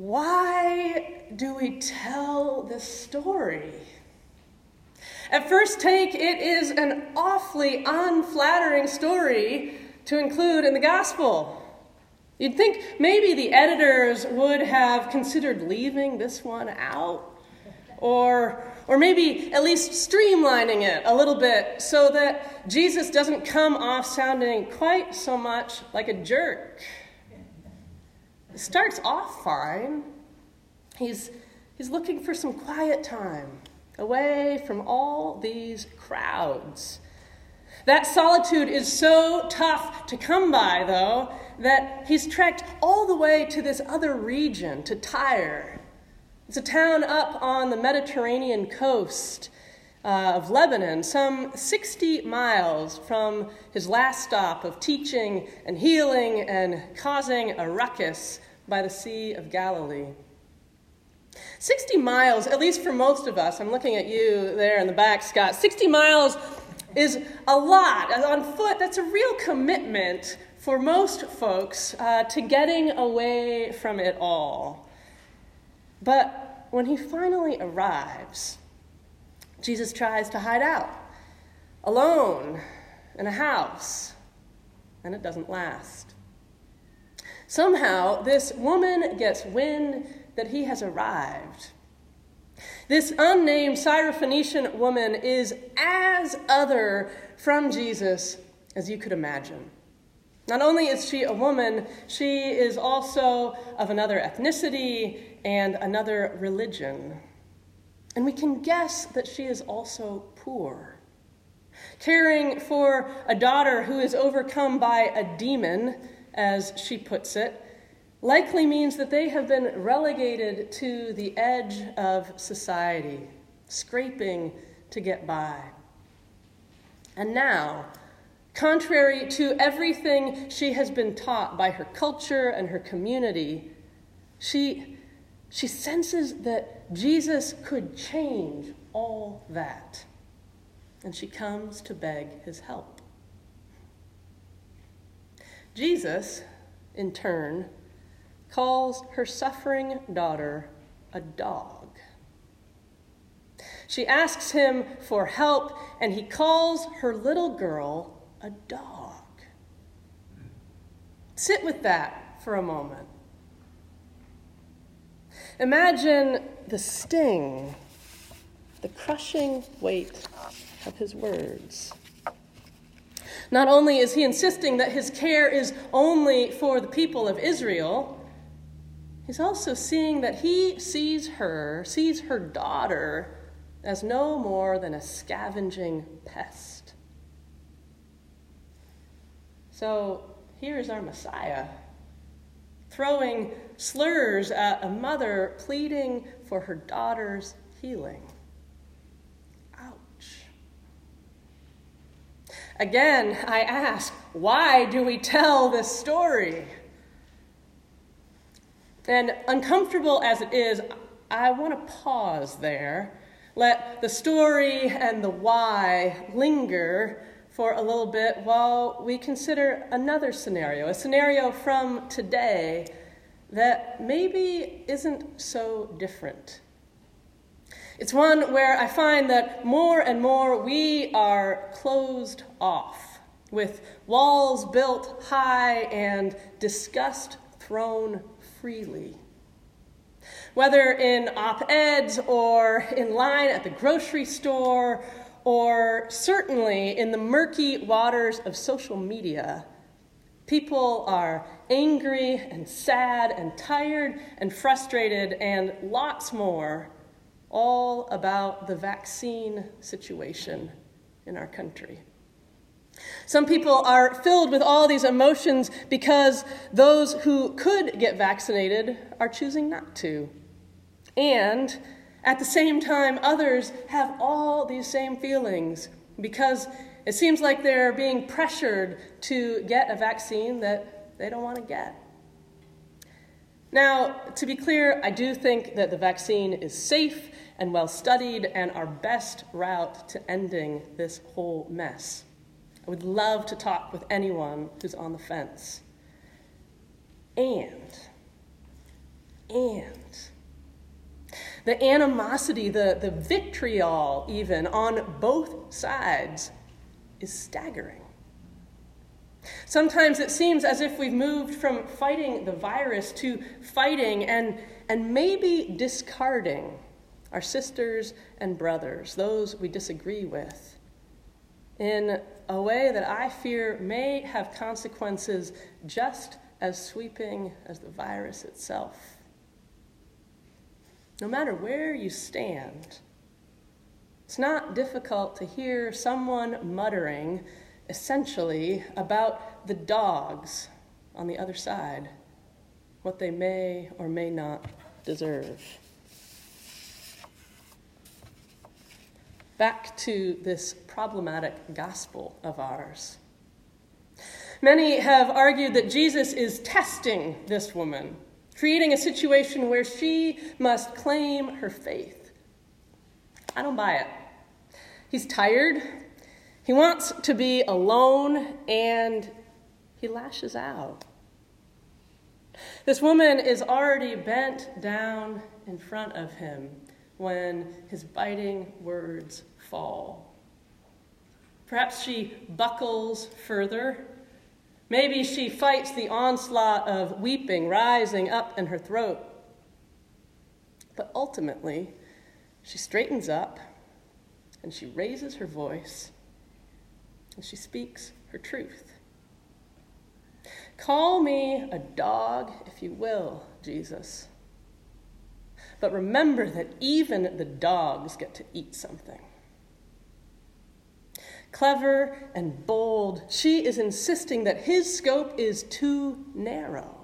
why do we tell this story? At first take, it is an awfully unflattering story to include in the gospel. You'd think maybe the editors would have considered leaving this one out, or, or maybe at least streamlining it a little bit so that Jesus doesn't come off sounding quite so much like a jerk. Starts off fine. He's, he's looking for some quiet time away from all these crowds. That solitude is so tough to come by, though, that he's trekked all the way to this other region, to Tyre. It's a town up on the Mediterranean coast uh, of Lebanon, some 60 miles from his last stop of teaching and healing and causing a ruckus by the Sea of Galilee. 60 miles, at least for most of us, I'm looking at you there in the back, Scott, 60 miles is a lot. On foot, that's a real commitment for most folks uh, to getting away from it all. But when he finally arrives, Jesus tries to hide out, alone, in a house, and it doesn't last. Somehow, this woman gets wind that he has arrived this unnamed Syrophoenician woman is as other from Jesus as you could imagine. Not only is she a woman, she is also of another ethnicity and another religion. And we can guess that she is also poor. Caring for a daughter who is overcome by a demon, as she puts it, likely means that they have been relegated to the edge of society, scraping to get by. And now, contrary to everything she has been taught by her culture and her community, she, she senses that Jesus could change all that. And she comes to beg his help. Jesus, in turn, calls her suffering daughter a dog. She asks him for help, and he calls her little girl a dog. Sit with that for a moment. Imagine the sting, the crushing weight of his words. Not only is he insisting that his care is only for the people of Israel, He's also seeing that he sees her, sees her daughter, as no more than a scavenging pest. So here's our Messiah, throwing slurs at a mother pleading for her daughter's healing. Again, I ask, why do we tell this story? And uncomfortable as it is, I want to pause there. Let the story and the why linger for a little bit while we consider another scenario, a scenario from today that maybe isn't so different. It's one where I find that more and more we are closed off, with walls built high and disgust thrown freely. Whether in op eds or in line at the grocery store or certainly in the murky waters of social media, people are angry and sad and tired and frustrated and lots more, all about the vaccine situation in our country. Some people are filled with all these emotions because those who could get vaccinated are choosing not to. And at the same time, others have all these same feelings because it seems like they're being pressured to get a vaccine that they don't want to get. Now, to be clear, I do think that the vaccine is safe and well studied and our best route to ending this whole mess. I would love to talk with anyone who's on the fence. And and. The animosity, the, the vitriol, even on both sides, is staggering. Sometimes it seems as if we've moved from fighting the virus to fighting and, and maybe discarding our sisters and brothers, those we disagree with, in a way that I fear may have consequences just as sweeping as the virus itself. No matter where you stand, it's not difficult to hear someone muttering essentially about the dogs on the other side, what they may or may not deserve. Back to this problematic gospel of ours. Many have argued that Jesus is testing this woman, creating a situation where she must claim her faith. I don't buy it. He's tired, he wants to be alone and he lashes out. This woman is already bent down in front of him when his biting words fall. Perhaps she buckles further. Maybe she fights the onslaught of weeping rising up in her throat. But ultimately, she straightens up and she raises her voice and she speaks her truth. Call me a dog, if you will, Jesus. But remember that even the dogs get to eat something. Clever and bold, she is insisting that his scope is too narrow.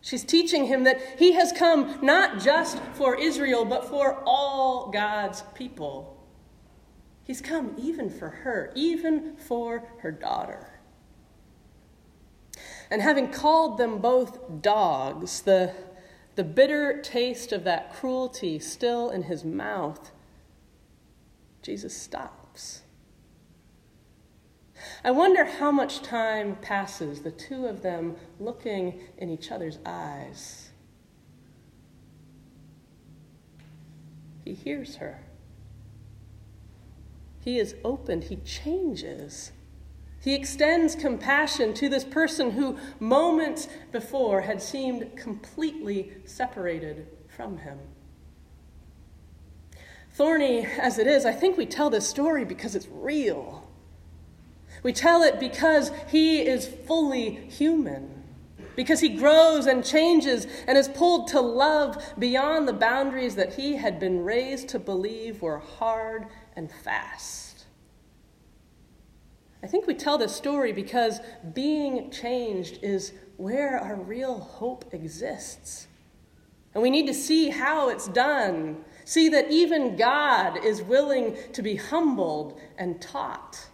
She's teaching him that he has come not just for Israel, but for all God's people. He's come even for her, even for her daughter. And having called them both dogs, the, the bitter taste of that cruelty still in his mouth, Jesus stops. I wonder how much time passes, the two of them looking in each other's eyes. He hears her. He is opened, he changes. He extends compassion to this person who moments before had seemed completely separated from him. Thorny as it is, I think we tell this story because it's real. We tell it because he is fully human, because he grows and changes and is pulled to love beyond the boundaries that he had been raised to believe were hard and fast. I think we tell this story because being changed is where our real hope exists. And we need to see how it's done. See that even God is willing to be humbled and taught.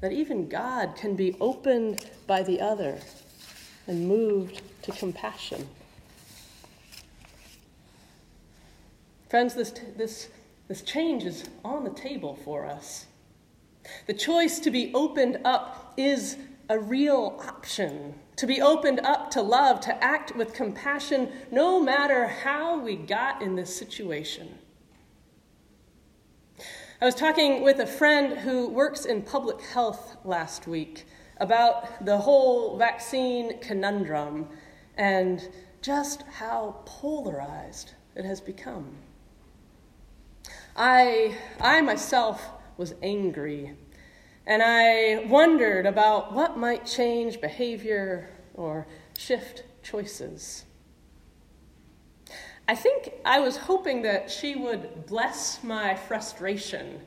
That even God can be opened by the other and moved to compassion. Friends, this, this this change is on the table for us. The choice to be opened up is a real option. To be opened up to love, to act with compassion, no matter how we got in this situation. I was talking with a friend who works in public health last week about the whole vaccine conundrum and just how polarized it has become. I, I myself was angry, and I wondered about what might change behavior or shift choices. I think I was hoping that she would bless my frustration,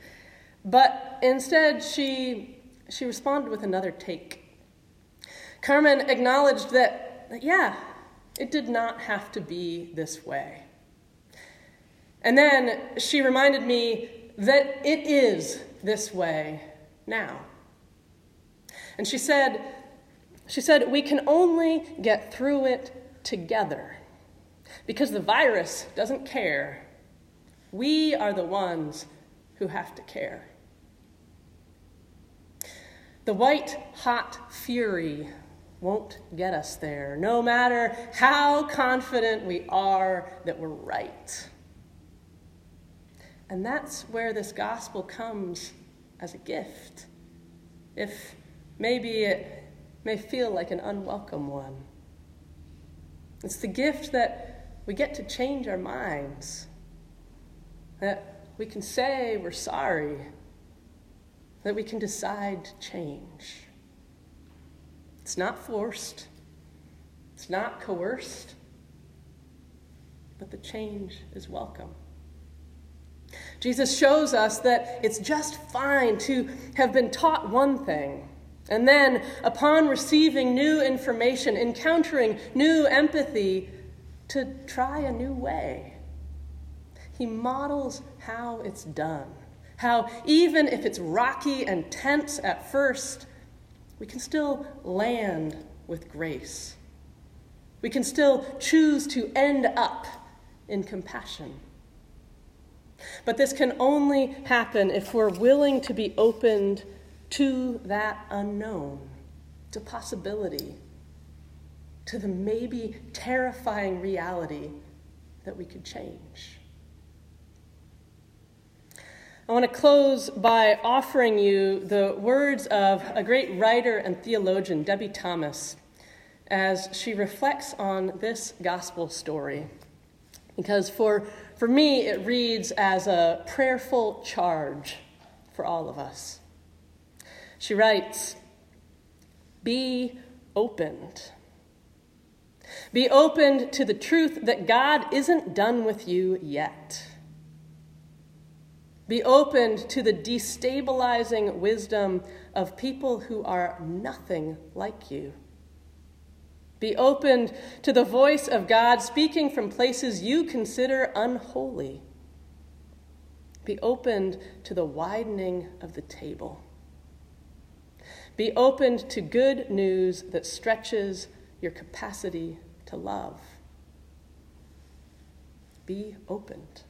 but instead she, she responded with another take. Carmen acknowledged that, yeah, it did not have to be this way. And then she reminded me that it is this way now. And she said, she said, we can only get through it together because the virus doesn't care. We are the ones who have to care. The white hot fury won't get us there, no matter how confident we are that we're right. And that's where this gospel comes as a gift, if maybe it may feel like an unwelcome one. It's the gift that we get to change our minds, that we can say we're sorry, that we can decide to change. It's not forced, it's not coerced, but the change is welcome. Jesus shows us that it's just fine to have been taught one thing. And then, upon receiving new information, encountering new empathy, to try a new way. He models how it's done. How, even if it's rocky and tense at first, we can still land with grace. We can still choose to end up in compassion. But this can only happen if we're willing to be opened to that unknown, to possibility, to the maybe terrifying reality that we could change. I want to close by offering you the words of a great writer and theologian, Debie Thomas, as she reflects on this gospel story. Because for for me, it reads as a prayerful charge for all of us. She writes, Be opened. Be opened to the truth that God isn't done with you yet. Be opened to the destabilizing wisdom of people who are nothing like you. Be opened to the voice of God speaking from places you consider unholy. Be opened to the widening of the table. Be opened to good news that stretches your capacity to love. Be opened.